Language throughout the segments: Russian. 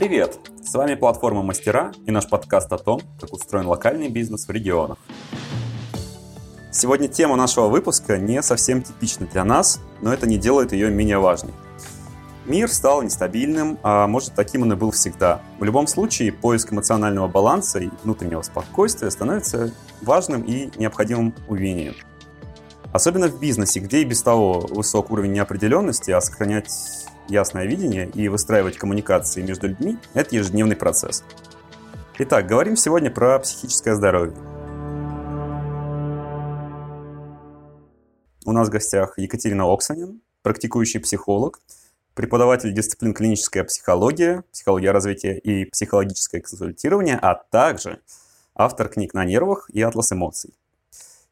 Привет! С вами платформа Мастера и наш подкаст о том, как устроен локальный бизнес в регионах. Сегодня тема нашего выпуска не совсем типична для нас, но это не делает ее менее важной. Мир стал нестабильным, а может таким он и был всегда. В любом случае, поиск эмоционального баланса и внутреннего спокойствия становится важным и необходимым умением. Особенно в бизнесе, где и без того высок уровень неопределенности, а сохранять ясное видение и выстраивать коммуникации между людьми – это ежедневный процесс. Итак, говорим сегодня про психическое здоровье. У нас в гостях Екатерина Оксанин, практикующий психолог, преподаватель дисциплин клиническая психология, психология развития и психологическое консультирование, а также автор книг на нервах и атлас эмоций.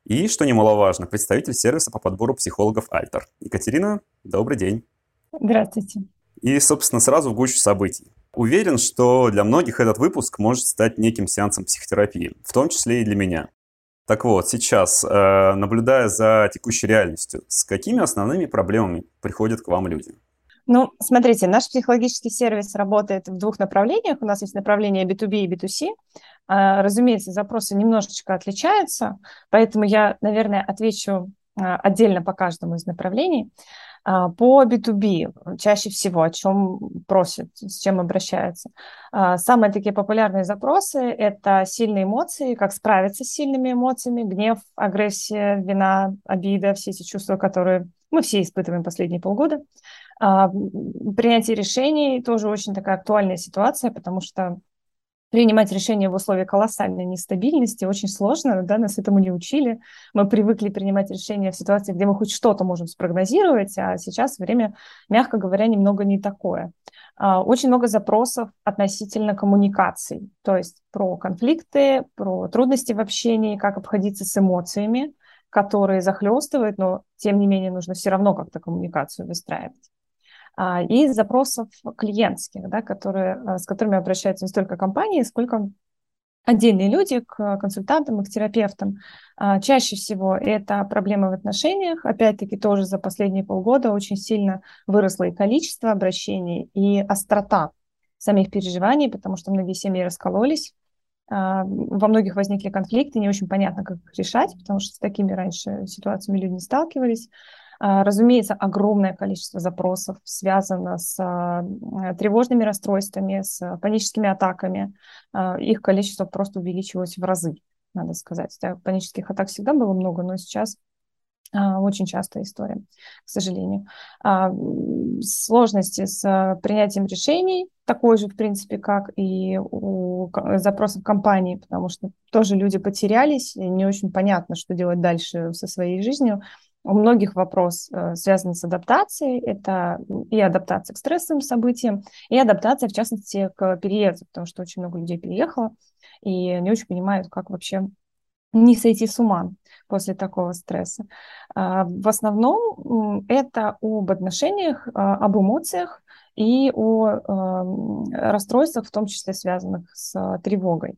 И, что немаловажно, представитель сервиса по подбору психологов Альтер. Екатерина, добрый день. Здравствуйте. И, собственно, сразу в гущу событий. Уверен, что для многих этот выпуск может стать неким сеансом психотерапии, в том числе и для меня. Так вот, сейчас, э, наблюдая за текущей реальностью, с какими основными проблемами приходят к вам люди? Ну, смотрите, наш психологический сервис работает в двух направлениях. У нас есть направление B2B и B2C. А, разумеется, запросы немножечко отличаются, поэтому я, наверное, отвечу а, отдельно по каждому из направлений. А, по B2B чаще всего о чем просят, с чем обращаются. А, самые такие популярные запросы – это сильные эмоции, как справиться с сильными эмоциями, гнев, агрессия, вина, обида, все эти чувства, которые мы все испытываем последние полгода. А, принятие решений тоже очень такая актуальная ситуация, потому что принимать решения в условиях колоссальной нестабильности очень сложно, да, нас этому не учили. Мы привыкли принимать решения в ситуации, где мы хоть что-то можем спрогнозировать, а сейчас время, мягко говоря, немного не такое. А, очень много запросов относительно коммуникаций, то есть про конфликты, про трудности в общении, как обходиться с эмоциями, которые захлестывают, но тем не менее нужно все равно как-то коммуникацию выстраивать. А, и запросов клиентских, да, которые, а, с которыми обращаются не столько компании, сколько отдельные люди к консультантам и к терапевтам. А, чаще всего это проблемы в отношениях. Опять-таки тоже за последние полгода очень сильно выросло и количество обращений, и острота самих переживаний, потому что многие семьи раскололись. Во многих возникли конфликты, не очень понятно, как их решать, потому что с такими раньше ситуациями люди не сталкивались. А, разумеется, огромное количество запросов связано с а, тревожными расстройствами, с паническими атаками. А, их количество просто увеличилось в разы, надо сказать. Панических атак всегда было много, но сейчас очень частая история, к сожалению. Сложности с принятием решений такой же, в принципе, как и у запросов компании, потому что тоже люди потерялись, и не очень понятно, что делать дальше со своей жизнью. У многих вопрос э, связан с адаптацией. Это и адаптация к стрессовым событиям, и адаптация, в частности, к переезду, потому что очень много людей переехало и не очень понимают, как вообще не сойти с ума после такого стресса. А, в основном это об отношениях, а, об эмоциях и о эм, расстройствах, в том числе связанных с тревогой.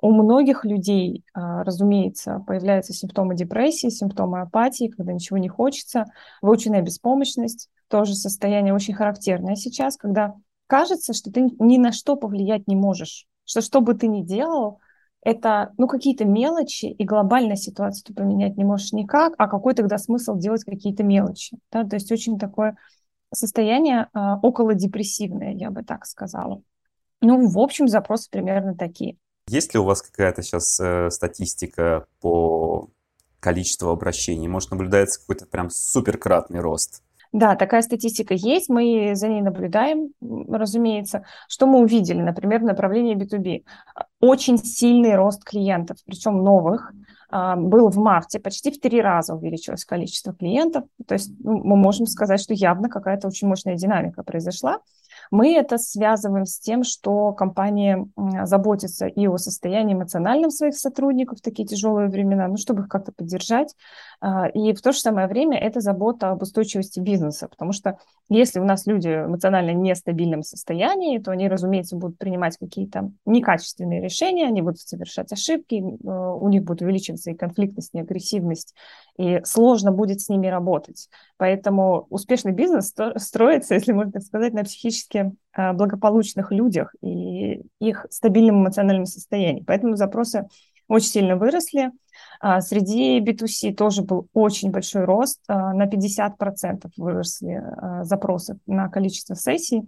У многих людей, а, разумеется, появляются симптомы депрессии, симптомы апатии, когда ничего не хочется, выученная беспомощность, тоже состояние очень характерное сейчас, когда кажется, что ты ни на что повлиять не можешь, что что бы ты ни делал, это ну, какие-то мелочи, и глобальная ситуация ты поменять не можешь никак, а какой тогда смысл делать какие-то мелочи? Да? То есть очень такое состояние а, около депрессивное, я бы так сказала. Ну, в общем, запросы примерно такие. Есть ли у вас какая-то сейчас э, статистика по количеству обращений? Может, наблюдается какой-то прям суперкратный рост? Да, такая статистика есть, мы за ней наблюдаем, разумеется. Что мы увидели, например, в направлении B2B? Очень сильный рост клиентов, причем новых, а, был в марте, почти в три раза увеличилось количество клиентов. То есть ну, мы можем сказать, что явно какая-то очень мощная динамика произошла. Мы это связываем с тем, что компания заботится и о состоянии эмоциональном своих сотрудников в такие тяжелые времена, ну, чтобы их как-то поддержать. А, и в то же самое время это забота об устойчивости бизнеса, потому что если у нас люди эмоционально нестабильном состоянии, то они, разумеется, будут принимать какие-то некачественные решения, они будут совершать ошибки, э, у них будет увеличиваться и конфликтность, и агрессивность, и сложно будет с ними работать. Поэтому успешный бизнес строится, если можно так сказать, на психически психологически э, благополучных людях и их стабильном эмоциональном состоянии. Поэтому запросы очень сильно выросли. А, среди B2C тоже был очень большой рост. А, на 50% выросли а, запросы на количество сессий.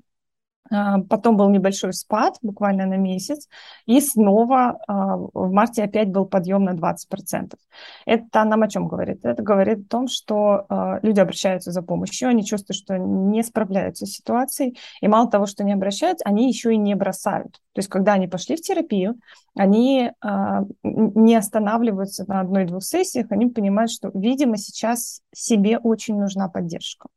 А, потом был небольшой спад, буквально на месяц, и снова а, в марте опять был подъем на 20%. Это нам о чем говорит? Это говорит о том, что а, люди обращаются за помощью, они чувствуют, что не справляются с ситуацией, и мало того, что не обращаются, они еще и не бросают. То есть, когда они пошли в терапию, они не останавливаются на одной-двух сессиях, они понимают, что, видимо, сейчас себе очень нужна поддержка.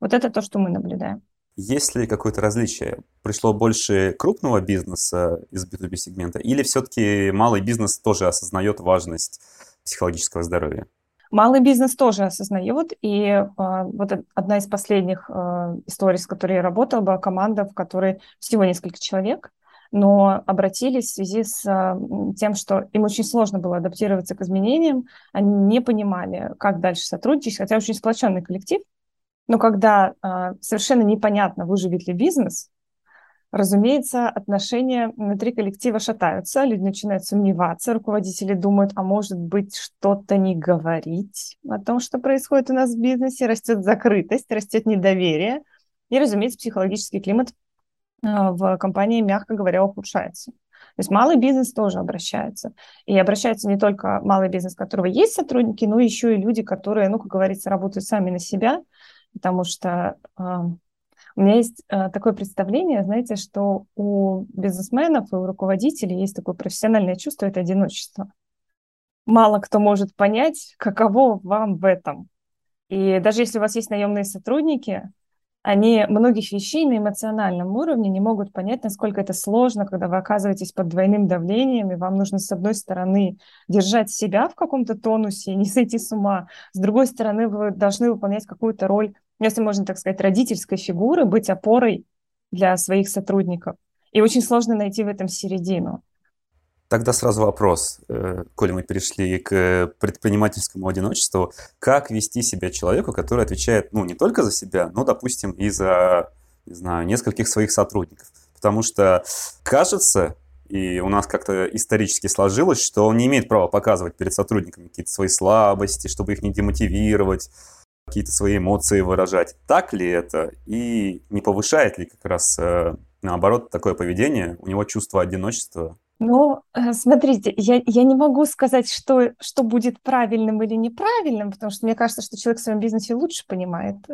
Вот это то, что мы наблюдаем. Есть ли какое-то различие? Пришло больше крупного бизнеса из B2B сегмента или все-таки малый бизнес тоже осознает важность психологического здоровья? Малый бизнес тоже осознает, и э, вот одна из последних э, историй, с которой я работала, была команда, в которой всего несколько человек, но обратились в связи с э, тем, что им очень сложно было адаптироваться к изменениям, они не понимали, как дальше сотрудничать, хотя очень сплоченный коллектив, но когда э, совершенно непонятно, выживет ли бизнес, разумеется, отношения внутри коллектива шатаются, люди начинают сомневаться, руководители думают, а может быть что-то не говорить о том, что происходит у нас в бизнесе, растет закрытость, растет недоверие, и, разумеется, психологический климат э, в компании, мягко говоря, ухудшается. То есть малый бизнес тоже обращается. И обращается не только малый бизнес, у которого есть сотрудники, но еще и люди, которые, ну, как говорится, работают сами на себя, потому что у меня есть э, такое представление, знаете, что у бизнесменов и у руководителей есть такое профессиональное чувство, это одиночество. Мало кто может понять, каково вам в этом. И даже если у вас есть наемные сотрудники, они многих вещей на эмоциональном уровне не могут понять, насколько это сложно, когда вы оказываетесь под двойным давлением, и вам нужно, с одной стороны, держать себя в каком-то тонусе, не сойти с ума, с другой стороны, вы должны выполнять какую-то роль, если можно так сказать, родительской фигуры, быть опорой для своих сотрудников. И очень сложно найти в этом середину. Тогда сразу вопрос, э, коли мы перешли к предпринимательскому одиночеству. Как вести себя человеку, который отвечает, ну, не только за себя, но, допустим, и за, не знаю, нескольких своих сотрудников? Потому что кажется, и у нас как-то исторически сложилось, что он не имеет права показывать перед сотрудниками какие-то свои слабости, чтобы их не демотивировать, какие-то свои эмоции выражать. Так ли это? И не повышает ли как раз, э, наоборот, такое поведение у него чувство одиночества ну, э, смотрите, я, я не могу сказать, что, что будет правильным или неправильным, потому что мне кажется, что человек в своем бизнесе лучше понимает э,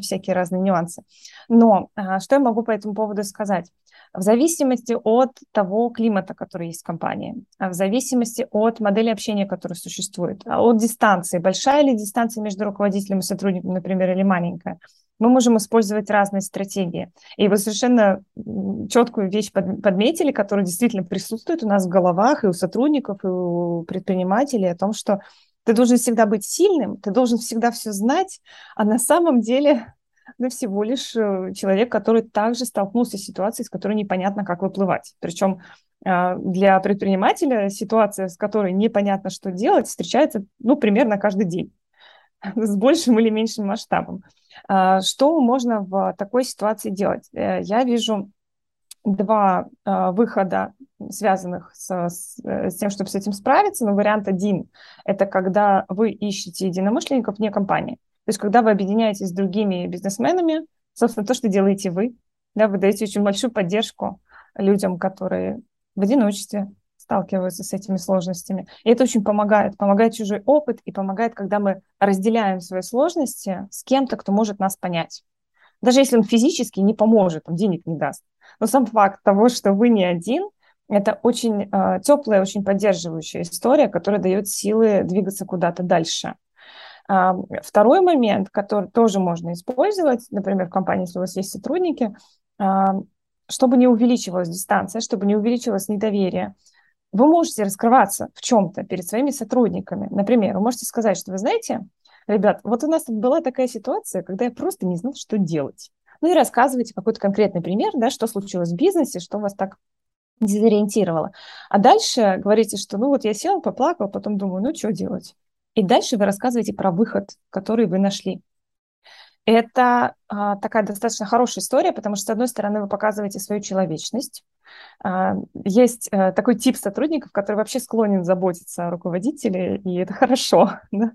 всякие разные нюансы. Но э, что я могу по этому поводу сказать? В зависимости от того климата, который есть в компании, а в зависимости от модели общения, которая существует, а от дистанции, большая ли дистанция между руководителем и сотрудником, например, или маленькая, мы можем использовать разные стратегии. И вы совершенно четкую вещь подметили, которая действительно присутствует у нас в головах и у сотрудников, и у предпринимателей о том, что ты должен всегда быть сильным, ты должен всегда все знать, а на самом деле ты всего лишь э, человек, который также столкнулся с ситуацией, с которой непонятно, как выплывать. Причем а, для предпринимателя ситуация, с которой непонятно, что делать, встречается ну, примерно каждый день с большим или меньшим масштабом. А, что можно в такой ситуации делать? Э, я вижу два а, выхода, связанных с, с, с тем, чтобы с этим справиться. Но вариант один – это когда вы ищете единомышленников вне компании. То есть когда вы объединяетесь с другими бизнесменами, собственно, то, что делаете вы, да, вы даете очень большую поддержку людям, которые в одиночестве, сталкиваются с этими сложностями. И это очень помогает. Помогает чужой опыт и помогает, когда мы разделяем свои сложности с кем-то, кто может нас понять. Даже если он физически не поможет, он денег не даст. Но сам факт того, что вы не один, это очень э, теплая, очень поддерживающая история, которая дает силы двигаться куда-то дальше. А, второй момент, который тоже можно использовать, например, в компании, если у вас есть сотрудники, а, чтобы не увеличивалась дистанция, чтобы не увеличивалось недоверие, вы можете раскрываться в чем-то перед своими сотрудниками. Например, вы можете сказать, что вы знаете, ребят, вот у нас тут была такая ситуация, когда я просто не знал, что делать. Ну и рассказывайте какой-то конкретный пример, да, что случилось в бизнесе, что вас так дезориентировало. А дальше говорите, что ну вот я сел, поплакал, потом думаю, ну что делать? И дальше вы рассказываете про выход, который вы нашли. Это а, такая достаточно хорошая история, потому что, с одной стороны, вы показываете свою человечность. А, есть а, такой тип сотрудников, который вообще склонен заботиться о руководителе, и это хорошо. Да?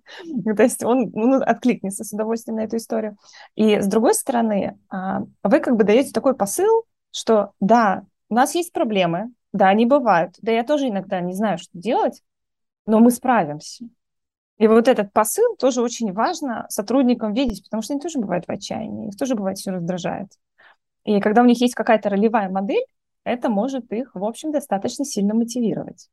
То есть он ну, откликнется с удовольствием на эту историю. И с другой стороны, а, вы как бы даете такой посыл, что да, у нас есть проблемы, да, они бывают, да, я тоже иногда не знаю, что делать, но мы справимся. И вот этот посыл тоже очень важно сотрудникам видеть, потому что они тоже бывают в отчаянии, их тоже бывает все раздражает. И когда у них есть какая-то ролевая модель, это может их, в общем, достаточно сильно мотивировать.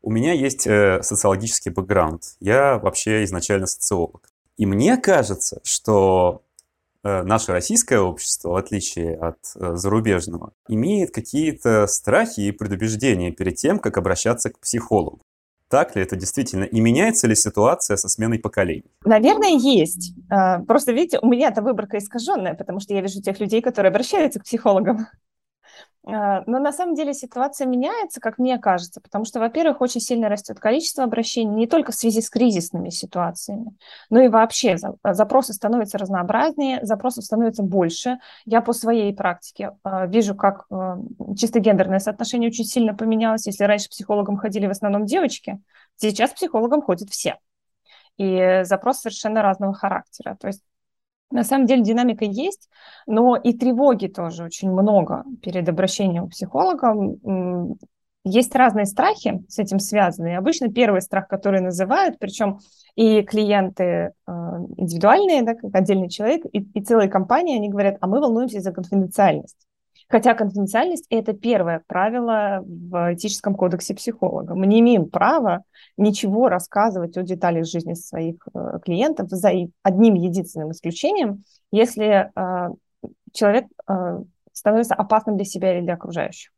У меня есть э, социологический бэкграунд. Я вообще изначально социолог. И мне кажется, что э, наше российское общество, в отличие от э, зарубежного, имеет какие-то страхи и предубеждения перед тем, как обращаться к психологу. Так ли это действительно? И меняется ли ситуация со сменой поколений? Наверное, есть. Просто, видите, у меня эта выборка искаженная, потому что я вижу тех людей, которые обращаются к психологам. А, но на самом деле ситуация меняется, как мне кажется, потому что, во-первых, очень сильно растет количество обращений не только в связи с кризисными ситуациями, но и вообще запросы становятся разнообразнее, запросов становится больше. Я по своей практике а, вижу, как а, чисто гендерное соотношение очень сильно поменялось. Если раньше психологам ходили в основном девочки, сейчас психологам ходят все. И запрос совершенно разного характера. То есть на самом деле динамика есть, но и тревоги тоже очень много перед обращением к психологам. Есть разные страхи с этим связаны. И обычно первый страх, который называют, причем и клиенты э, индивидуальные, да, как отдельный человек, и, и целые компании, они говорят, а мы волнуемся за конфиденциальность. Хотя конфиденциальность – это первое правило в этическом кодексе психолога. Мы не имеем права ничего рассказывать о деталях жизни своих э, клиентов за одним единственным исключением, если э, человек э, становится опасным для себя или для окружающих.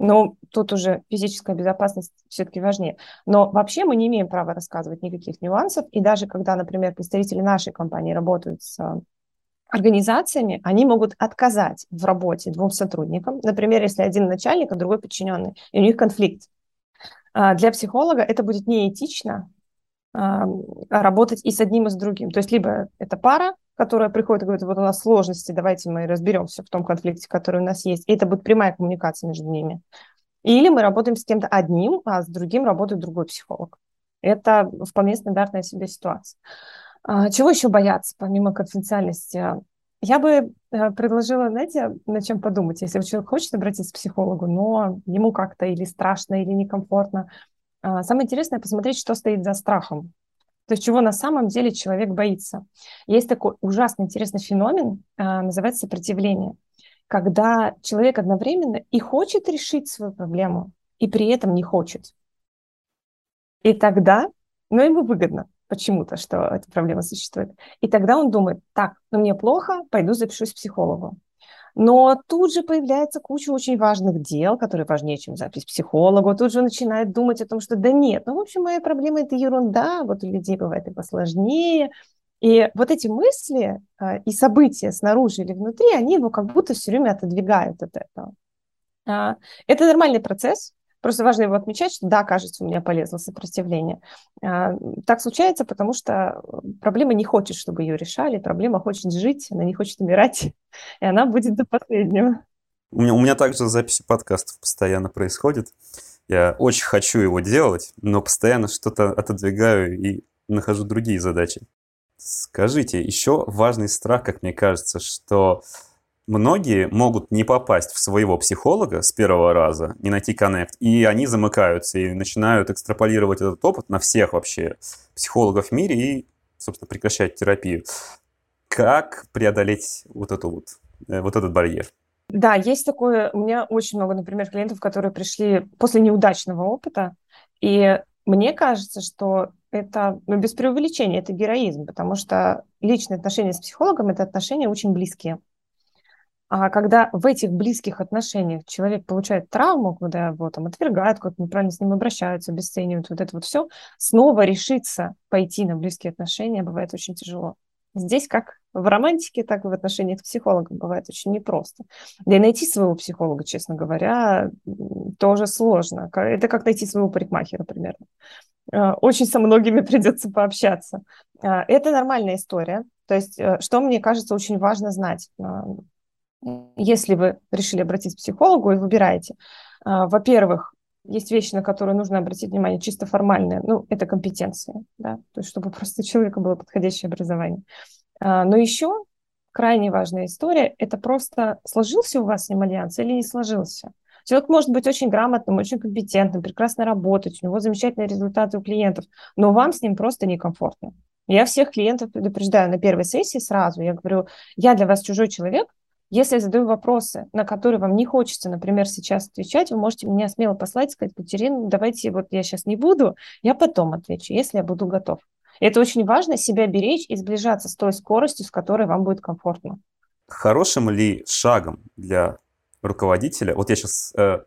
Но тут уже физическая безопасность все-таки важнее. Но вообще мы не имеем права рассказывать никаких нюансов. И даже когда, например, представители нашей компании работают с организациями, они могут отказать в работе двум сотрудникам. Например, если один начальник, а другой подчиненный, и у них конфликт. А, для психолога это будет неэтично а, работать и с одним, и с другим. То есть либо это пара, которая приходит и говорит, вот у нас сложности, давайте мы разберемся в том конфликте, который у нас есть. И это будет прямая коммуникация между ними. Или мы работаем с кем-то одним, а с другим работает другой психолог. Это вполне стандартная себе ситуация. А, чего еще бояться, помимо конфиденциальности? Я бы э, предложила, знаете, над чем подумать, если человек хочет обратиться к психологу, но ему как-то или страшно, или некомфортно. А, самое интересное посмотреть, что стоит за страхом. То есть чего на самом деле человек боится. Есть такой ужасно интересный феномен, а, называется сопротивление, когда человек одновременно и хочет решить свою проблему, и при этом не хочет. И тогда, ну, ему выгодно почему-то, что эта проблема существует. И тогда он думает, так, ну мне плохо, пойду запишусь к психологу. Но тут же появляется куча очень важных дел, которые важнее, чем запись психологу. Тут же начинает думать о том, что да нет, ну, в общем, моя проблема – это ерунда, вот у людей бывает и посложнее. И вот эти мысли э, и события снаружи или внутри, они его как будто все время отодвигают от этого. Э, это нормальный процесс, Просто важно его отмечать, что да, кажется, у меня полезло сопротивление. А, так случается, потому что проблема не хочет, чтобы ее решали, проблема хочет жить, она не хочет умирать, и она будет до последнего. У меня, у меня также записи подкастов постоянно происходит. Я очень хочу его делать, но постоянно что-то отодвигаю и нахожу другие задачи. Скажите, еще важный страх, как мне кажется, что многие могут не попасть в своего психолога с первого раза, не найти коннект, и они замыкаются и начинают экстраполировать этот опыт на всех вообще психологов в мире и, собственно, прекращать терапию. Как преодолеть вот, эту вот, э, вот этот барьер? Да, есть такое. У меня очень много, например, клиентов, которые пришли после неудачного опыта, и мне кажется, что это, ну, без преувеличения, это героизм, потому что личные отношения с психологом – это отношения очень близкие. А когда в этих близких отношениях человек получает травму, когда его там отвергают, как неправильно с ним обращаются, обесценивают, вот это вот все, снова решиться пойти на близкие отношения бывает очень тяжело. Здесь как в романтике, так и в отношениях с психологом бывает очень непросто. Да и найти своего психолога, честно говоря, тоже сложно. Это как найти своего парикмахера примерно. э, очень со многими придется пообщаться. Э, это нормальная история. То есть, что мне кажется очень важно знать, если вы решили обратиться к психологу и выбираете. Во-первых, есть вещи, на которые нужно обратить внимание чисто формальные. Ну, это компетенции, да, то есть чтобы просто у человека было подходящее образование. Но еще крайне важная история – это просто сложился у вас с ним альянс или не сложился. Человек может быть очень грамотным, очень компетентным, прекрасно работать, у него замечательные результаты у клиентов, но вам с ним просто некомфортно. Я всех клиентов предупреждаю на первой сессии сразу. Я говорю, я для вас чужой человек. Если я задаю вопросы, на которые вам не хочется, например, сейчас отвечать, вы можете меня смело послать сказать, Катерина, давайте вот я сейчас не буду, я потом отвечу, если я буду готов. Это очень важно, себя беречь и сближаться с той скоростью, с которой вам будет комфортно. Хорошим ли шагом для руководителя. Вот я сейчас э,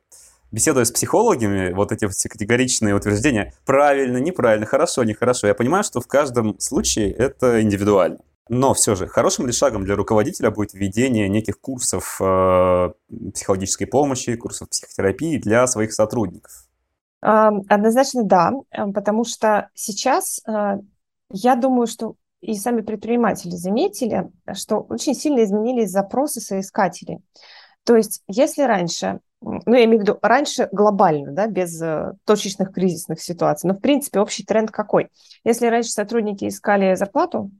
беседуя с психологами, вот эти все категоричные утверждения, правильно, неправильно, хорошо, нехорошо, я понимаю, что в каждом случае это индивидуально. Но все же, хорошим ли шагом для руководителя будет введение неких курсов э, психологической помощи, курсов психотерапии для своих сотрудников? Однозначно да, э, потому что сейчас э, я думаю, что и сами предприниматели заметили, что очень сильно изменились запросы соискателей. То есть, если раньше, ну, я имею в виду раньше глобально, да, без э, точечных кризисных ситуаций, но, в принципе, общий тренд какой? Если раньше сотрудники искали зарплату,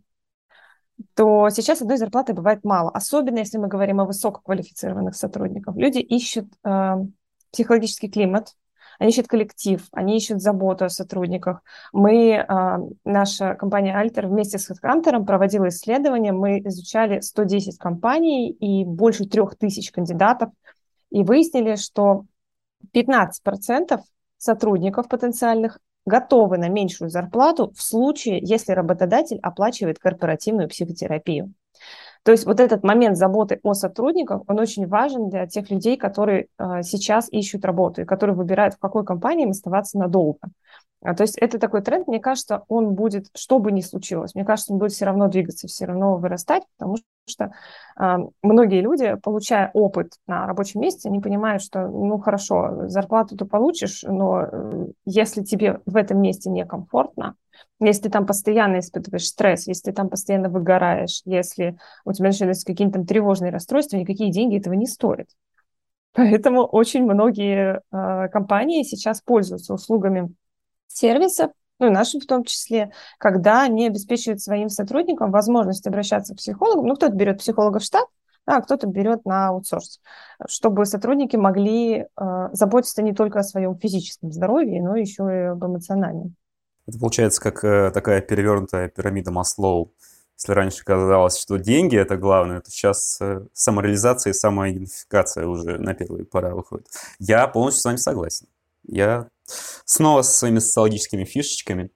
то сейчас одной зарплаты бывает мало, особенно если мы говорим о высококвалифицированных сотрудниках. Люди ищут э, психологический климат, они ищут коллектив, они ищут заботу о сотрудниках. Мы, а, наша компания Alter вместе с HeadHunter проводила исследование, мы изучали 110 компаний и больше 3000 кандидатов, и выяснили, что 15% сотрудников потенциальных готовы на меньшую зарплату в случае, если работодатель оплачивает корпоративную психотерапию. То есть вот этот момент заботы о сотрудниках, он очень важен для тех людей, которые э, сейчас ищут работу и которые выбирают, в какой компании им оставаться надолго. А, то есть это такой тренд, мне кажется, он будет, что бы ни случилось, мне кажется, он будет все равно двигаться, все равно вырастать, потому что э, многие люди, получая опыт на рабочем месте, они понимают, что, ну хорошо, зарплату ты получишь, но э, если тебе в этом месте некомфортно, если ты там постоянно испытываешь стресс, если ты там постоянно выгораешь, если у тебя начинаются какие-то там тревожные расстройства, никакие деньги этого не стоят. Поэтому очень многие э, компании сейчас пользуются услугами сервисов, ну и нашим в том числе, когда они обеспечивают своим сотрудникам возможность обращаться к психологам. Ну, кто-то берет психолога в штат, а кто-то берет на аутсорс, чтобы сотрудники могли э, заботиться не только о своем физическом здоровье, но еще и об эмоциональном. Это получается как э, такая перевернутая пирамида Маслоу. Если раньше казалось, что деньги это главное, то сейчас э, самореализация и самоидентификация уже на первые пора выходит. Я полностью с вами согласен. Я снова со своими социологическими фишечками.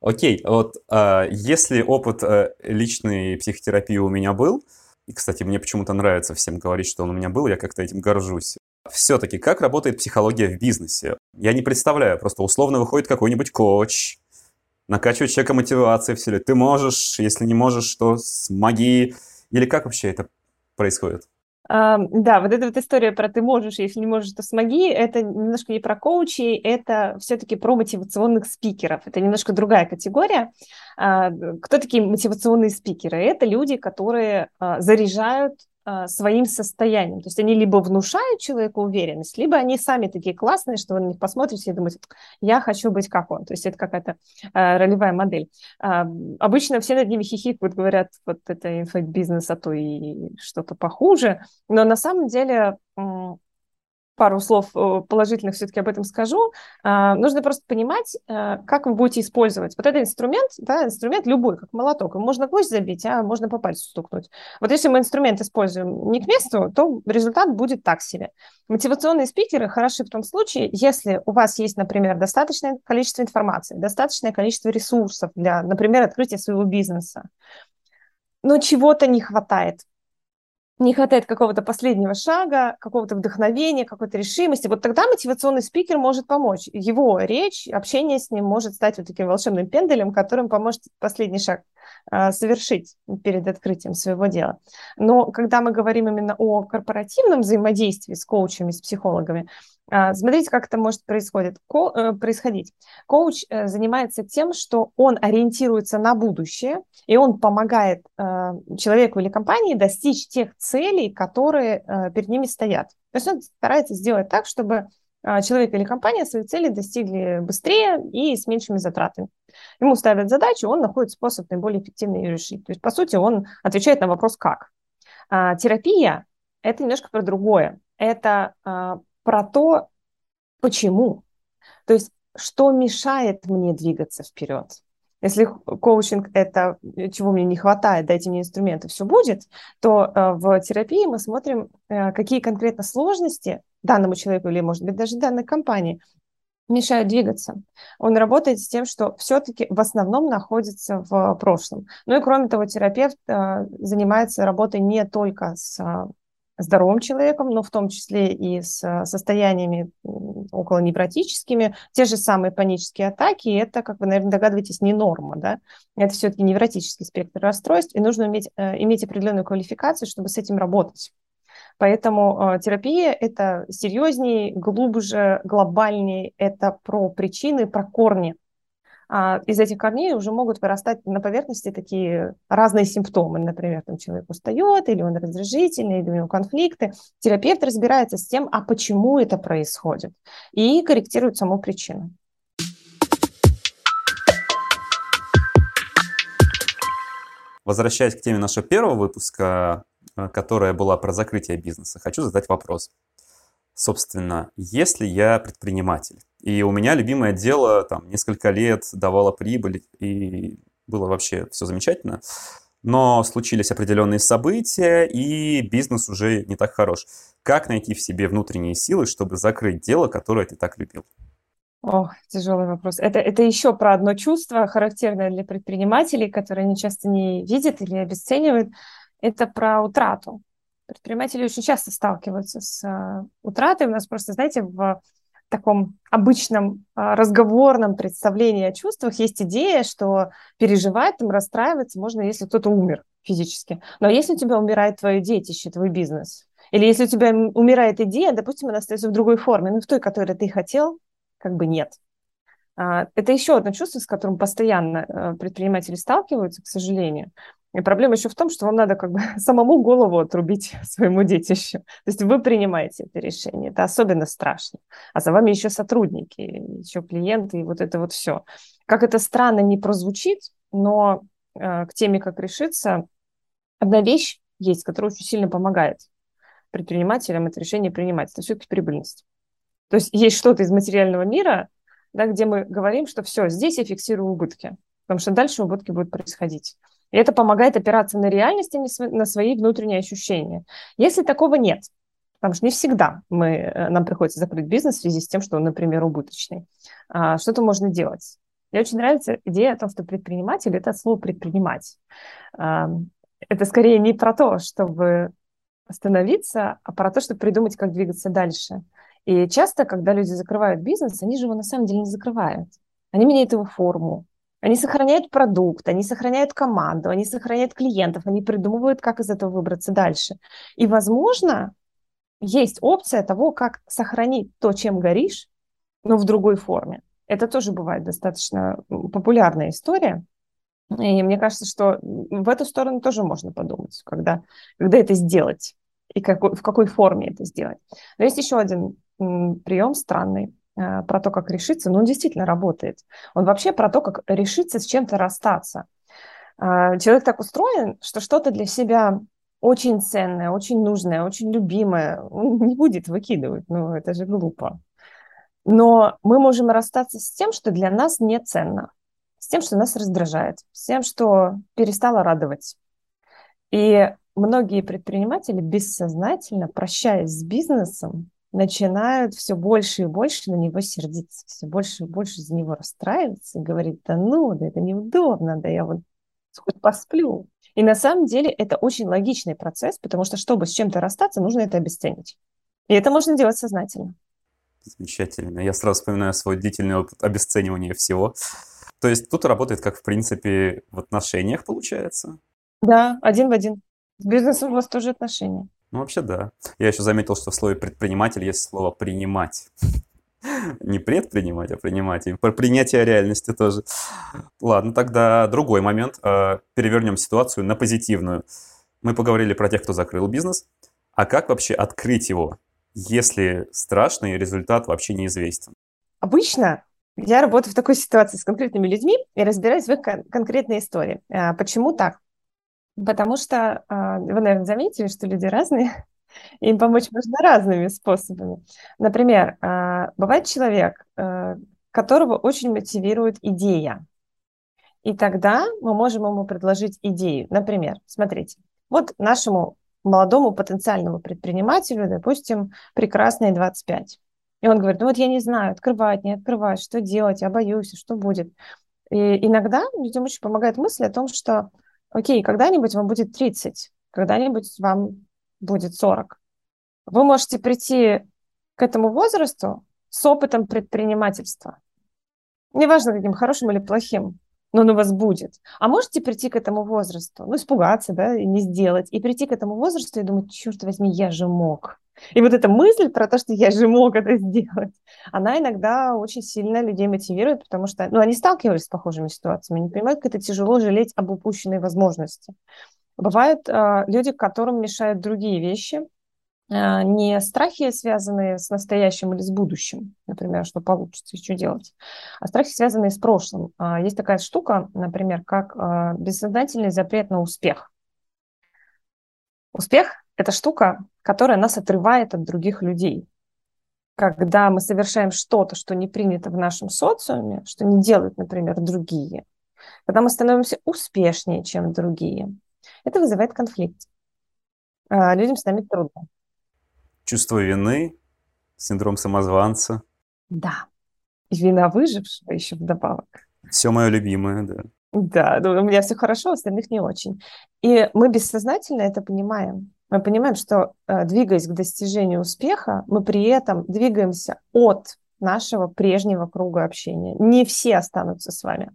Окей, вот э, если опыт э, личной психотерапии у меня был, и, кстати, мне почему-то нравится всем говорить, что он у меня был, я как-то этим горжусь. Все-таки, как работает психология в бизнесе? Я не представляю, просто условно выходит какой-нибудь коуч, накачивать человека мотивацией все ли. Ты можешь, если не можешь, то смоги. Или как вообще это происходит? Да, вот эта вот история про ты можешь, если не можешь, то смоги, это немножко не про коучей, это все-таки про мотивационных спикеров. Это немножко другая категория. Uh, кто такие мотивационные спикеры? Это люди, которые uh, заряжают а, своим состоянием. То есть они либо внушают человеку уверенность, либо они сами такие классные, что вы на них посмотрите и думаете, я хочу быть как он. То есть это какая-то э, ролевая модель. Э, обычно все над ними хихикают, говорят, вот это инфобизнес, а то и что-то похуже. Но на самом деле пару слов э, положительных все-таки об этом скажу. А, нужно просто понимать, э, как вы будете использовать. Вот этот инструмент, да, инструмент любой, как молоток, им можно гвоздь забить, а можно по пальцу стукнуть. Вот если мы инструмент используем не к месту, то результат будет так себе. Мотивационные спикеры хороши в том случае, если у вас есть, например, достаточное количество информации, достаточное количество ресурсов для, например, открытия своего бизнеса, но чего-то не хватает не хватает какого-то последнего шага, какого-то вдохновения, какой-то решимости, вот тогда мотивационный спикер может помочь. Его речь, общение с ним может стать вот таким волшебным пенделем, которым поможет последний шаг э, совершить перед открытием своего дела. Но когда мы говорим именно о корпоративном взаимодействии с коучами, с психологами, А, смотрите, как это может происходить. Ко- э, происходить. Коуч э, занимается тем, что он ориентируется на будущее, и он помогает э, человеку или компании достичь тех целей, которые перед ними стоят. То есть он старается сделать так, чтобы человек или компания свои цели достигли быстрее и с меньшими затратами. Ему ставят задачу, он находит способ наиболее эффективно ее решить. То есть, по сути, он отвечает на вопрос «как?». А, терапия – это немножко про другое. Это а, про то, почему. То есть, что мешает мне двигаться вперед. Если коучинг – это чего мне не хватает, дайте мне инструменты, все будет, то э, в терапии мы смотрим, э, какие конкретно сложности данному человеку или, может быть, даже данной компании мешают двигаться. Он работает с тем, что все-таки в основном находится в прошлом. Ну и кроме того, терапевт э, занимается работой не только с здоровым человеком, но в том числе и с э, состояниями около невротическими. Те же самые панические атаки, это, как вы, наверное, догадываетесь, не норма, да? Это все-таки невротический спектр расстройств, и нужно иметь, э, иметь определенную квалификацию, чтобы с этим работать. Поэтому э, терапия – это серьезнее, глубже, глобальнее, это про причины, про корни из этих корней уже могут вырастать на поверхности такие разные симптомы. Например, там человек устает, или он раздражительный, или у него конфликты. Терапевт разбирается с тем, а почему это происходит, и корректирует саму причину. Возвращаясь к теме нашего первого выпуска, э, которая была про закрытие бизнеса, хочу задать вопрос. Собственно, если я предприниматель, и у меня любимое дело там несколько лет давало прибыль, и было вообще все замечательно, но случились определенные события, и бизнес уже не так хорош. Как найти в себе внутренние силы, чтобы закрыть дело, которое ты так любил? Ох, тяжелый вопрос. Это, это еще про одно чувство, характерное для предпринимателей, которое они часто не видят или обесценивают. Это про утрату. Предприниматели очень часто сталкиваются с uh, утратой. У нас просто, знаете, в таком обычном uh, разговорном представлении о чувствах есть идея, что переживать, там, расстраиваться можно, если кто-то умер физически. Но если у тебя умирает твое детище, твой бизнес, или если у тебя умирает идея, допустим, она остается в другой форме, но в той, которой ты хотел, как бы нет. Uh, это еще одно чувство, с которым постоянно предприниматели сталкиваются, к сожалению. И проблема еще в том, что вам надо как бы самому голову отрубить своему детищу. То есть вы принимаете это решение. Это особенно страшно. А за вами еще сотрудники, еще клиенты и вот это вот все. Как это странно не прозвучит, но э, к теме «Как решиться» одна вещь есть, которая очень сильно помогает предпринимателям это решение принимать. Это все-таки прибыльность. То есть есть что-то из материального мира, да, где мы говорим, что все, здесь я фиксирую убытки, потому что дальше убытки будут происходить. И это помогает опираться на реальность, а на свои внутренние ощущения. Если такого нет, потому что не всегда мы, э, нам приходится закрыть бизнес в связи с тем, что он, например, убыточный, а, что-то можно делать. Мне очень нравится идея о том, что предприниматель – это слово «предпринимать». А, это скорее не про то, чтобы остановиться, а про то, чтобы придумать, как двигаться дальше. И часто, когда люди закрывают бизнес, они же его на самом деле не закрывают. Они меняют его форму, они сохраняют продукт, они сохраняют команду, они сохраняют клиентов, они придумывают, как из этого выбраться дальше. И, возможно, есть опция того, как сохранить то, чем горишь, но в другой форме. Это тоже бывает достаточно популярная история. И мне кажется, что в эту сторону тоже можно подумать, когда, когда это сделать и какой, в какой форме это сделать. Но есть еще один прием странный. Э, про то, как решиться, но он действительно работает. Он вообще про то, как решиться с чем-то расстаться. Э, человек так устроен, что что-то для себя очень ценное, очень нужное, очень любимое, он не будет выкидывать, ну это же глупо. Но мы можем расстаться с тем, что для нас не ценно, с тем, что нас раздражает, с тем, что перестало радовать. И многие предприниматели бессознательно, прощаясь с бизнесом, начинают все больше и больше на него сердиться, все больше и больше за него расстраиваться и говорить, да ну, да это неудобно, да я вот хоть посплю. И на самом деле это очень логичный процесс, потому что чтобы с чем-то расстаться, нужно это обесценить. И это можно делать сознательно. Замечательно. Я сразу вспоминаю свой длительный опыт обесценивания всего. То есть тут работает как, в принципе, в отношениях получается? Да, один в один. С бизнесом у вас тоже отношения. Ну, вообще, да. Я еще заметил, что в слове «предприниматель» есть слово «принимать». Не предпринимать, а принимать. И про принятие реальности тоже. Ладно, тогда другой момент. Э, перевернем ситуацию на позитивную. Мы поговорили про тех, кто закрыл бизнес. А как вообще открыть его, если страшный результат вообще неизвестен? Обычно я работаю в такой ситуации с конкретными людьми и разбираюсь в их кон- конкретной истории. А, почему так? Потому что а, вы, наверное, заметили, что люди разные, им помочь можно разными способами. Например, а, бывает человек, а, которого очень мотивирует идея. И тогда мы можем ему предложить идею. Например, смотрите, вот нашему молодому потенциальному предпринимателю, допустим, прекрасные 25. И он говорит, ну вот я не знаю, открывать, не открывать, что делать, я боюсь, что будет. И иногда людям очень помогает мысль о том, что, окей, когда-нибудь вам будет 30, когда-нибудь вам будет 40. Вы можете прийти к этому возрасту с опытом предпринимательства. Неважно, каким хорошим или плохим но он у вас будет. А можете прийти к этому возрасту, ну, испугаться, да, и не сделать, и прийти к этому возрасту и думать, черт возьми, я же мог. И вот эта мысль про то, что я же мог это сделать, она иногда очень сильно людей мотивирует, потому что, ну, они сталкивались с похожими ситуациями, они понимают, как это тяжело жалеть об упущенной возможности. Бывают э, люди, которым мешают другие вещи, а, не страхи, связанные с настоящим или с будущим, например, что получится что делать, а страхи, связанные с прошлым. А, есть такая штука, например, как а, бессознательный запрет на успех. Успех – это штука, которая нас отрывает от других людей. Когда мы совершаем что-то, что не принято в нашем социуме, что не делают, например, другие, когда мы становимся успешнее, чем другие, это вызывает конфликт. Людям с нами трудно чувство вины, синдром самозванца. Да. И вина выжившего еще вдобавок. Все мое любимое, да. Да, ну, у меня все хорошо, у остальных не очень. И мы бессознательно это понимаем. Мы понимаем, что э, двигаясь к достижению успеха, мы при этом двигаемся от нашего прежнего круга общения. Не все останутся с вами.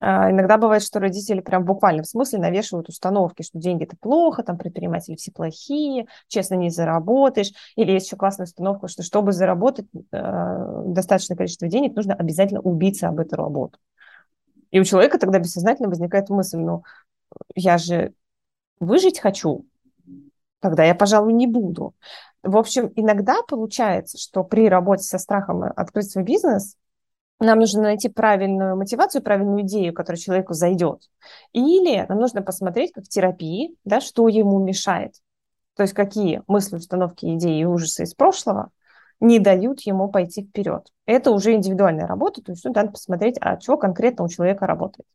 А, иногда бывает, что родители прям в буквальном смысле навешивают установки, что деньги это плохо, там предприниматели все плохие, честно не заработаешь. Или есть еще классная установка, что чтобы заработать э, достаточное количество денег, нужно обязательно убиться об эту работу. И у человека тогда бессознательно возникает мысль, ну, я же выжить хочу, тогда я, пожалуй, не буду. В общем, иногда получается, что при работе со страхом открыть свой бизнес – нам нужно найти правильную мотивацию, правильную идею, которая человеку зайдет. Или нам нужно посмотреть, как в терапии, да, что ему мешает. То есть какие мысли, установки, идеи и ужасы из прошлого не дают ему пойти вперед. Это уже индивидуальная работа, то есть тут надо посмотреть, а что конкретно у человека работает.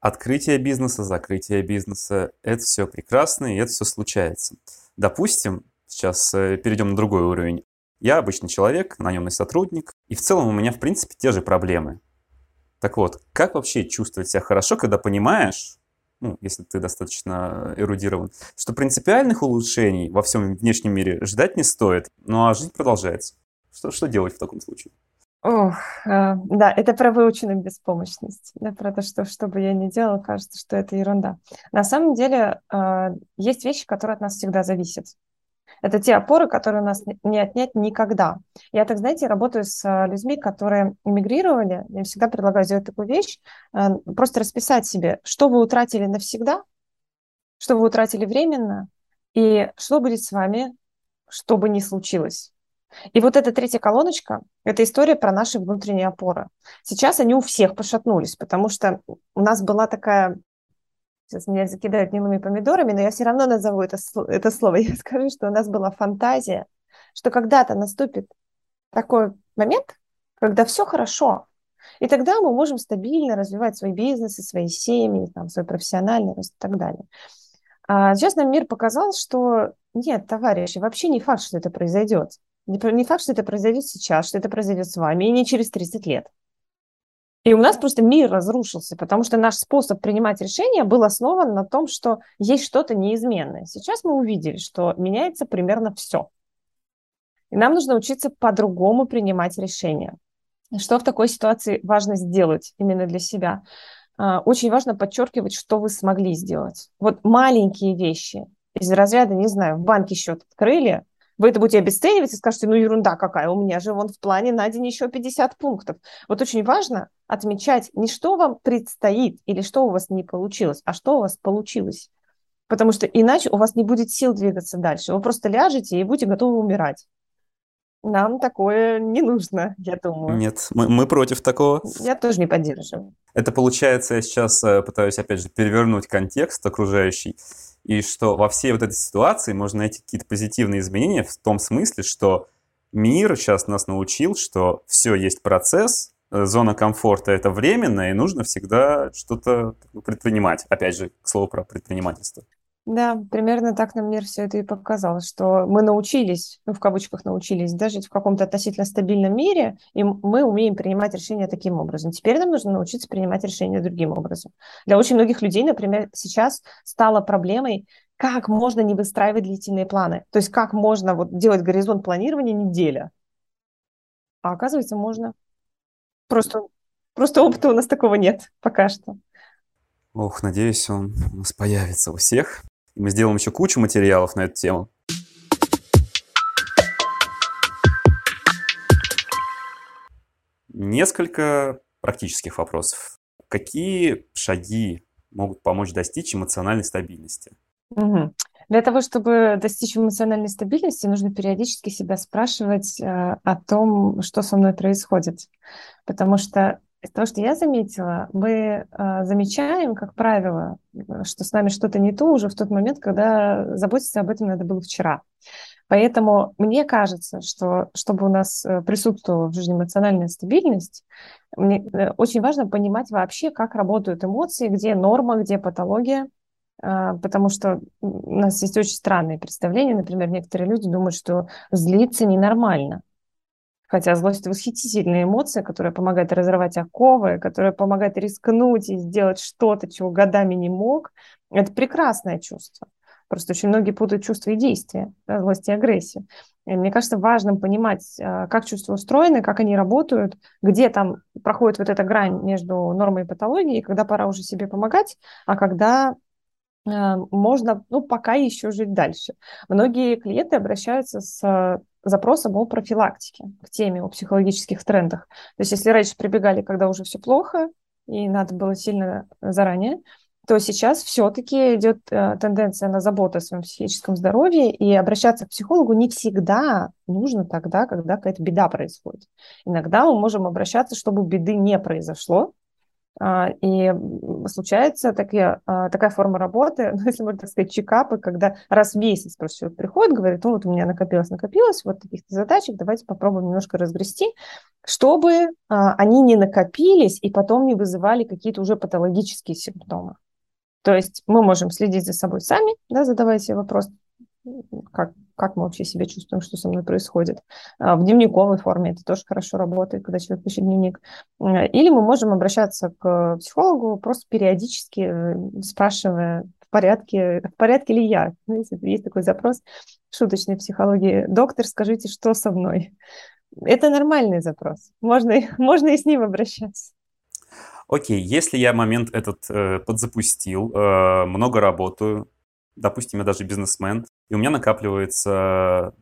Открытие бизнеса, закрытие бизнеса – это все прекрасно, и это все случается. Допустим, сейчас э, перейдем на другой уровень. Я обычный человек, наемный сотрудник, и в целом у меня, в принципе, те же проблемы. Так вот, как вообще чувствовать себя хорошо, когда понимаешь, ну, если ты достаточно эрудирован, что принципиальных улучшений во всем внешнем мире ждать не стоит, ну а жизнь продолжается. Что, что делать в таком случае? Ох, э, да, это про выученную беспомощность, да, про то, что что бы я ни делала, кажется, что это ерунда. На самом деле э, есть вещи, которые от нас всегда зависят. Это те опоры, которые у нас не отнять никогда. Я так, знаете, работаю с э, людьми, которые эмигрировали. Я всегда предлагаю сделать такую вещь, просто расписать себе, что вы утратили навсегда, что вы утратили временно, и что будет с вами, что бы ни случилось. И вот эта третья колоночка – это история про наши внутренние опоры. Сейчас они у всех пошатнулись, потому что у нас была такая сейчас меня закидают гнилыми помидорами, но я все равно назову это, это слово. Я скажу, что у нас была фантазия, что когда-то наступит такой момент, когда все хорошо, и тогда мы можем стабильно развивать свой бизнес, и свои семьи, там, свой профессиональный рост и так далее. А сейчас нам мир показал, что нет, товарищи, вообще не факт, что это произойдет. Не факт, что это произойдет сейчас, что это произойдет с вами, и не через 30 лет. И у нас просто мир разрушился, потому что наш способ принимать решения был основан на том, что есть что-то неизменное. Сейчас мы увидели, что меняется примерно все. И нам нужно учиться по-другому принимать решения. Что в такой ситуации важно сделать именно для себя? А, очень важно подчеркивать, что вы смогли сделать. Вот маленькие вещи Из разряда, не знаю, в банке счет открыли, вы это будете обесценивать и скажете, ну ерунда какая, у меня же вон в плане на день еще 50 пунктов. Вот очень важно отмечать не что вам предстоит или что у вас не получилось, а что у вас получилось. Потому что иначе у вас не будет сил двигаться дальше. Вы просто ляжете и будете готовы умирать. Нам такое не нужно, я думаю. Нет, мы, мы против такого. Я тоже не поддерживаю. Это получается, я сейчас э, пытаюсь, опять же, перевернуть контекст окружающий и что во всей вот этой ситуации можно найти какие-то позитивные изменения в том смысле, что мир сейчас нас научил, что все есть процесс, э, зона комфорта это временно, и нужно всегда что-то предпринимать. Опять же, к слову про предпринимательство. Да, примерно так нам мир все это и показал, что мы научились, ну, в кавычках научились, да, жить в каком-то относительно стабильном мире, и мы умеем принимать решения таким образом. Теперь нам нужно научиться принимать решения другим образом. Для очень многих людей, например, сейчас стало проблемой, как можно не выстраивать длительные планы. То есть как можно вот делать горизонт планирования неделя. А оказывается, можно. Просто, просто опыта у нас такого нет пока что. Ох, надеюсь, он у нас появится у всех. Мы сделаем еще кучу материалов на эту тему. Несколько практических вопросов. Какие шаги могут помочь достичь эмоциональной стабильности? Угу. Для того, чтобы достичь эмоциональной стабильности, нужно периодически себя спрашивать э, о том, что со мной происходит. Потому что из того, что я заметила, мы э, замечаем, как правило, что с нами что-то не то уже в тот момент, когда заботиться об этом надо было вчера. Поэтому мне кажется, что чтобы у нас э, присутствовала в жизни эмоциональная стабильность, мне э, очень важно понимать вообще, как работают эмоции, где норма, где патология, э, потому что у нас есть очень странные представления. Например, некоторые люди думают, что злиться ненормально. Хотя злость – это восхитительная эмоция, которая помогает разорвать оковы, которая помогает рискнуть и сделать что-то, чего годами не мог. Это прекрасное чувство. Просто очень многие путают чувства и действия, да, злость и агрессию. И мне кажется, важным понимать, а, как чувства устроены, как они работают, где там проходит вот эта грань между нормой и патологией, когда пора уже себе помогать, а когда а, можно, ну, пока еще жить дальше. Многие клиенты обращаются с запросом о профилактике к теме, о психологических трендах. То есть если раньше прибегали, когда уже все плохо, и надо было сильно заранее, то сейчас все-таки идет э, тенденция на заботу о своем психическом здоровье, и обращаться к психологу не всегда нужно тогда, когда какая-то беда происходит. Иногда мы можем обращаться, чтобы беды не произошло, и случается такие, а, такая форма работы, ну, если можно так сказать, чекапы, когда раз в месяц просто приходит, говорит, ну вот у меня накопилось, накопилось, вот таких-то задачек, давайте попробуем немножко разгрести, чтобы а, они не накопились и потом не вызывали какие-то уже патологические симптомы. То есть мы можем следить за собой сами, да, задавая себе вопрос, как, как мы вообще себя чувствуем, что со мной происходит. А, в дневниковой форме это тоже хорошо работает, когда человек пишет дневник. Или мы можем обращаться к психологу, просто периодически э, спрашивая, в порядке, в порядке ли я. Знаете, есть такой запрос шуточной психологии. Доктор, скажите, что со мной? Это нормальный запрос. Можно, можно и с ним обращаться. Окей, если я момент этот э, подзапустил, э, много работаю, допустим, я даже бизнесмен, и у меня накапливается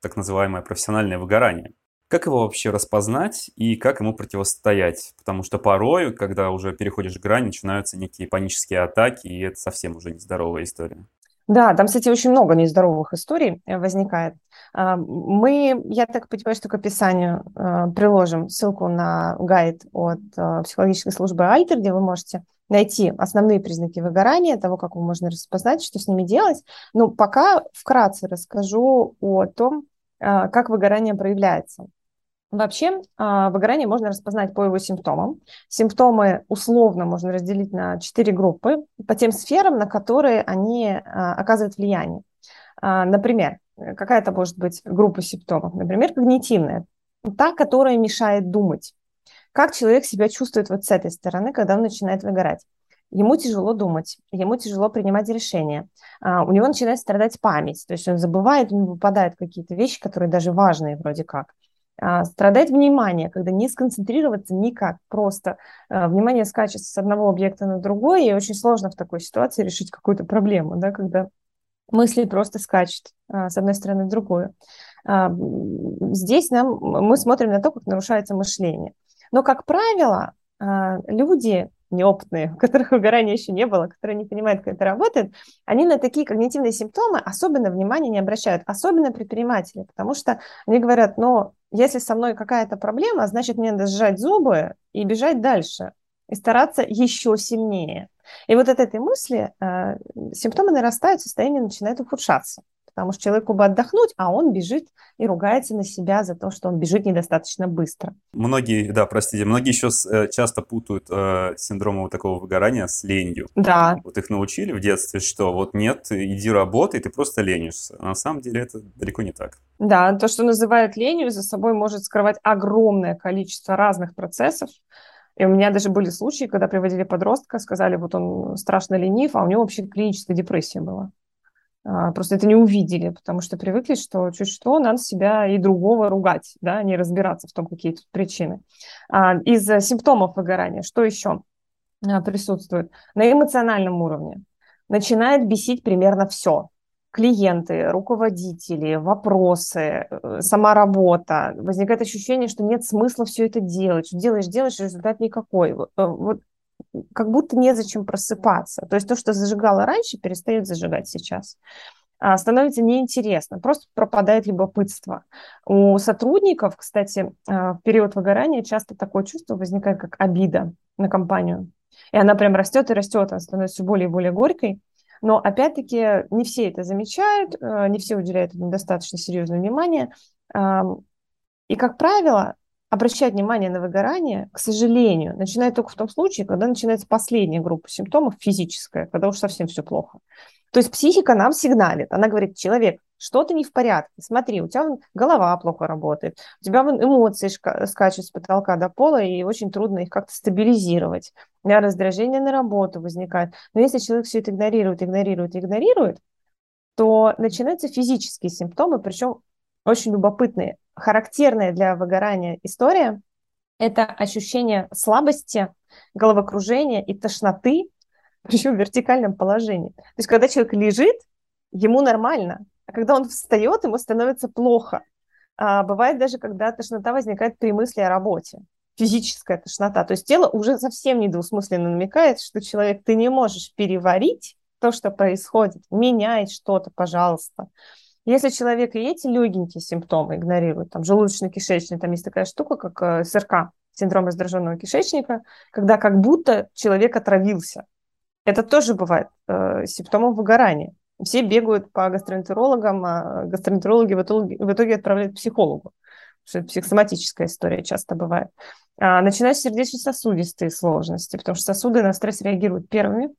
так называемое профессиональное выгорание. Как его вообще распознать и как ему противостоять? Потому что порой, когда уже переходишь грань, начинаются некие панические атаки, и это совсем уже нездоровая история. Да, там, кстати, очень много нездоровых историй э, возникает. А, мы, я так понимаю, что к описанию э, приложим ссылку на гайд от э, психологической службы Альтер, где вы можете найти основные признаки выгорания, того, как его можно распознать, что с ними делать. Но пока вкратце расскажу о том, а, как выгорание проявляется. Вообще, а, выгорание можно распознать по его симптомам. Симптомы условно можно разделить на четыре группы по тем сферам, на которые они а, оказывают влияние. Например, какая-то может быть группа симптомов. Например, когнитивная. Та, которая мешает думать. Как человек себя чувствует вот с этой стороны, когда он начинает выгорать? Ему тяжело думать, ему тяжело принимать решения, а, у него начинает страдать память, то есть он забывает, у него выпадают какие-то вещи, которые даже важные вроде как. А, страдает внимание, когда не сконцентрироваться никак, просто а, внимание скачет с одного объекта на другой, и очень сложно в такой ситуации решить какую-то проблему, да, когда мысли просто скачут с одной стороны в другую. Здесь нам, мы смотрим на то, как нарушается мышление. Но, как правило, люди неопытные, у которых выгорания еще не было, которые не понимают, как это работает, они на такие когнитивные симптомы особенно внимания не обращают, особенно предприниматели, потому что они говорят, ну, если со мной какая-то проблема, значит, мне надо сжать зубы и бежать дальше, и стараться еще сильнее. И вот от этой мысли э, симптомы нарастают, состояние начинает ухудшаться потому что человеку бы отдохнуть, а он бежит и ругается на себя за то, что он бежит недостаточно быстро. Многие, да, простите, многие еще э, часто путают э, синдром вот такого выгорания с ленью. Да. Вот их научили в детстве, что вот нет, иди работай, ты просто ленишься. А на самом деле это далеко не так. Да, то, что называют ленью, за собой может скрывать огромное количество разных процессов, и у меня даже были случаи, когда приводили подростка, сказали, вот он страшно ленив, а у него вообще клиническая депрессия была. А, просто это не увидели, потому что привыкли, что чуть что, надо себя и другого ругать, да, не разбираться в том, какие тут причины. А, из симптомов выгорания, что еще а, присутствует? На эмоциональном уровне начинает бесить примерно все. Клиенты, руководители, вопросы, э, сама работа. Возникает ощущение, что нет смысла все это делать. Делаешь, делаешь, результат никакой. Вот э, как будто незачем просыпаться. То есть то, что зажигало раньше, перестает зажигать сейчас а, становится неинтересно, просто пропадает любопытство. У сотрудников, кстати, а, в период выгорания часто такое чувство возникает, как обида на компанию. И она прям растет и растет, она становится все более и более горькой. Но опять-таки не все это замечают, а, не все уделяют достаточно серьезное внимание. И, как правило, обращать внимание на выгорание, к сожалению, начинает только в том случае, когда начинается последняя группа симптомов, физическая, когда уж совсем все плохо. То есть психика нам сигналит. Она говорит, человек, что-то не в порядке. Смотри, у тебя голова плохо работает, у тебя эмоции скачут с потолка до пола, и очень трудно их как-то стабилизировать. У меня раздражение на работу возникает. Но если человек все это игнорирует, игнорирует, игнорирует, то начинаются физические симптомы, причем очень любопытные характерная для выгорания история – это ощущение слабости, головокружения и тошноты, причем в вертикальном положении. То есть, когда человек лежит, ему нормально, а когда он встает, ему становится плохо. А бывает даже, когда тошнота возникает при мысли о работе, физическая тошнота. То есть тело уже совсем недвусмысленно намекает, что человек, ты не можешь переварить то, что происходит, меняй что-то, пожалуйста. Если человек и эти легенькие симптомы игнорирует, там желудочно-кишечный, там есть такая штука, как э, СРК, синдром раздраженного кишечника, когда как будто человек отравился. Это тоже бывает э, симптомом выгорания. Все бегают по гастроэнтерологам, а гастроэнтерологи в итоге, в итоге отправляют к психологу. Потому что психосоматическая история часто бывает. А, начинаются сердечно-сосудистые сложности, потому что сосуды на стресс реагируют первыми,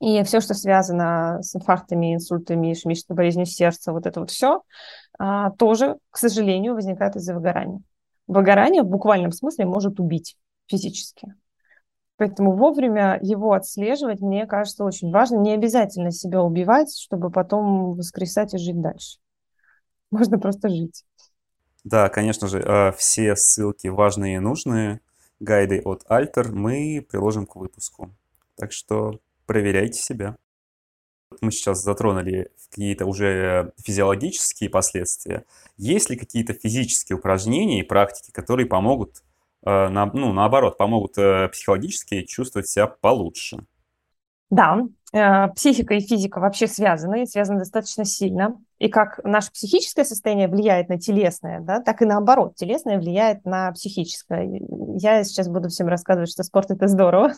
и все, что связано с инфарктами, инсультами, ишемической болезнью сердца, вот это вот все, а, тоже, к сожалению, возникает из-за выгорания. Выгорание в буквальном смысле может убить физически. Поэтому вовремя его отслеживать, мне кажется, очень важно. Не обязательно себя убивать, чтобы потом воскресать и жить дальше. Можно просто жить. Да, конечно же, а, все ссылки важные и нужные, гайды от Альтер мы приложим к выпуску. Так что проверяйте себя. Мы сейчас затронули какие-то уже физиологические последствия. Есть ли какие-то физические упражнения и практики, которые помогут, э, ну, наоборот, помогут э, психологически чувствовать себя получше? Да, э, психика и физика вообще связаны, связаны достаточно сильно. И как наше психическое состояние влияет на телесное, да, так и наоборот, телесное влияет на психическое. Я сейчас буду всем рассказывать, что спорт – это здорово,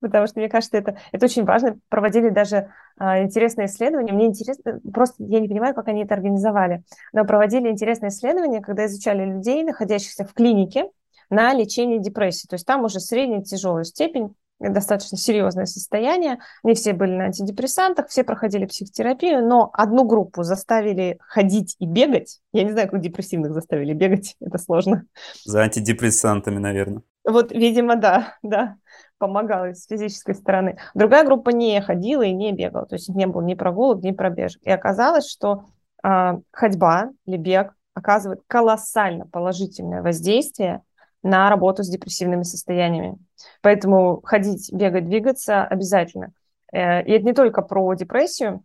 потому что мне кажется, это, это очень важно. Проводили даже а, интересные исследования. Мне интересно, просто я не понимаю, как они это организовали, но проводили интересные исследования, когда изучали людей, находящихся в клинике на лечение депрессии. То есть там уже средняя тяжелая степень, достаточно серьезное состояние. Не все были на антидепрессантах, все проходили психотерапию, но одну группу заставили ходить и бегать. Я не знаю, как депрессивных заставили бегать, это сложно. За антидепрессантами, наверное. Вот, видимо, да, да помогала с физической стороны. Другая группа не ходила и не бегала, то есть не было ни прогулок, ни пробежек. И оказалось, что э, ходьба или бег оказывает колоссально положительное воздействие на работу с депрессивными состояниями. Поэтому ходить, бегать, двигаться обязательно. Э, и это не только про депрессию,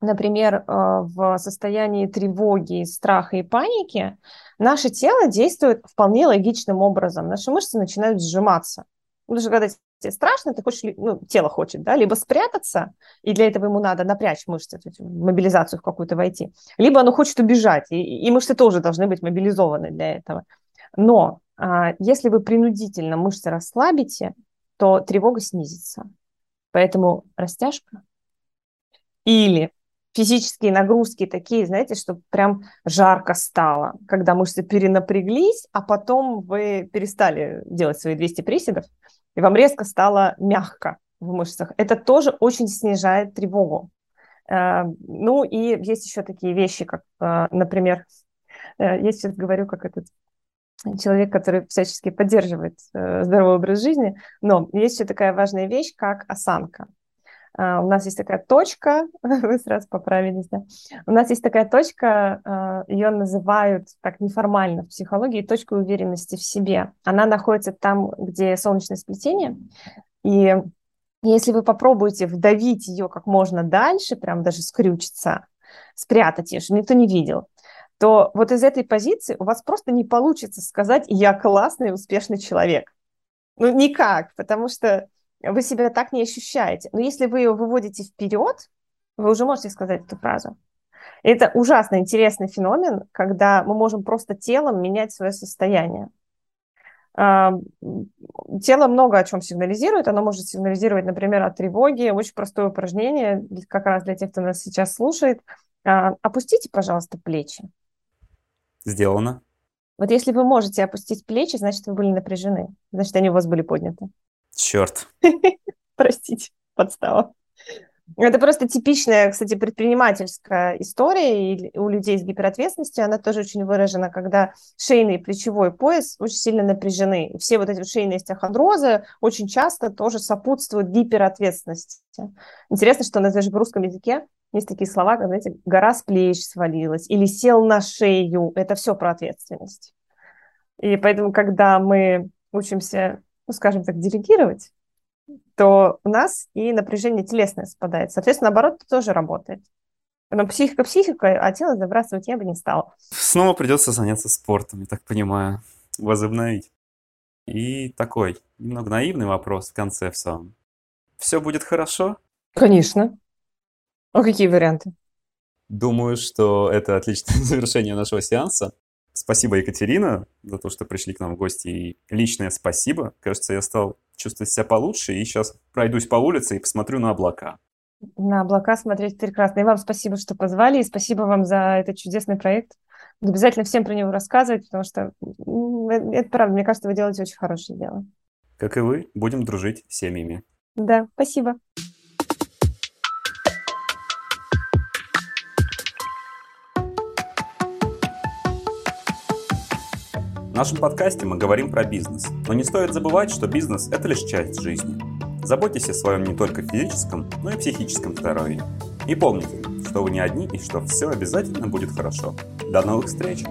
например, э, в состоянии тревоги, страха и паники, наше тело действует вполне логичным образом. Наши мышцы начинают сжиматься. Потому что когда тебе страшно, ты хочешь, ну, тело хочет, да, либо спрятаться, и для этого ему надо напрячь мышцы, мобилизацию в какую-то войти, либо оно хочет убежать, и, и мышцы тоже должны быть мобилизованы для этого. Но а, если вы принудительно мышцы расслабите, то тревога снизится. Поэтому растяжка или физические нагрузки такие, знаете, что прям жарко стало, когда мышцы перенапряглись, а потом вы перестали делать свои 200 приседов, и вам резко стало мягко в мышцах. Это тоже очень снижает тревогу. Э, ну и есть еще такие вещи, как, э, например, э, я сейчас говорю, как этот человек, который всячески поддерживает здоровый образ жизни, но есть еще такая важная вещь, как осанка. Uh, у нас есть такая точка, вы сразу поправились, да? У нас есть такая точка, uh, ее называют так неформально в психологии точкой уверенности в себе. Она находится там, где солнечное сплетение, и если вы попробуете вдавить ее как можно дальше, прям даже скрючиться, спрятать ее, чтобы никто не видел, то вот из этой позиции у вас просто не получится сказать «я классный, успешный человек». Ну, никак, потому что вы себя так не ощущаете. Но если вы ее выводите вперед, вы уже можете сказать эту фразу. Это ужасно интересный феномен, когда мы можем просто телом менять свое состояние. Тело много о чем сигнализирует. Оно может сигнализировать, например, о тревоге. Очень простое упражнение, как раз для тех, кто нас сейчас слушает. А, опустите, пожалуйста, плечи. Сделано. Вот если вы можете опустить плечи, значит, вы были напряжены. Значит, они у вас были подняты. Черт. Простите, подстава. Это просто типичная, кстати, предпринимательская история, и у людей с гиперответственностью она тоже очень выражена, когда шейный и плечевой пояс очень сильно напряжены. И все вот эти шейные остеохондрозы очень часто тоже сопутствуют гиперответственности. Интересно, что даже в русском языке есть такие слова, как, знаете, гора с плеч свалилась или сел на шею. Это все про ответственность. И поэтому, когда мы учимся ну, скажем так, делегировать, то у нас и напряжение телесное спадает. Соответственно, наоборот, это тоже работает. Но психика психика, а тело забрасывать я бы не стала. Снова придется заняться спортом, я так понимаю, возобновить. И такой немного наивный вопрос в конце в самом. Все будет хорошо? Конечно. А какие варианты? Думаю, что это отличное завершение нашего сеанса. Спасибо, Екатерина, за то, что пришли к нам в гости. И личное спасибо. Кажется, я стал чувствовать себя получше. И сейчас пройдусь по улице и посмотрю на облака. На облака смотреть прекрасно. И вам спасибо, что позвали. И спасибо вам за этот чудесный проект. Буду обязательно всем про него рассказывать, потому что это правда, мне кажется, вы делаете очень хорошее дело. Как и вы, будем дружить с семьями. Да, спасибо. Нашем подкасте мы говорим про бизнес, но не стоит забывать, что бизнес – это лишь часть жизни. Заботьтесь о своем не только физическом, но и психическом здоровье. И помните, что вы не одни и что все обязательно будет хорошо. До новых встреч!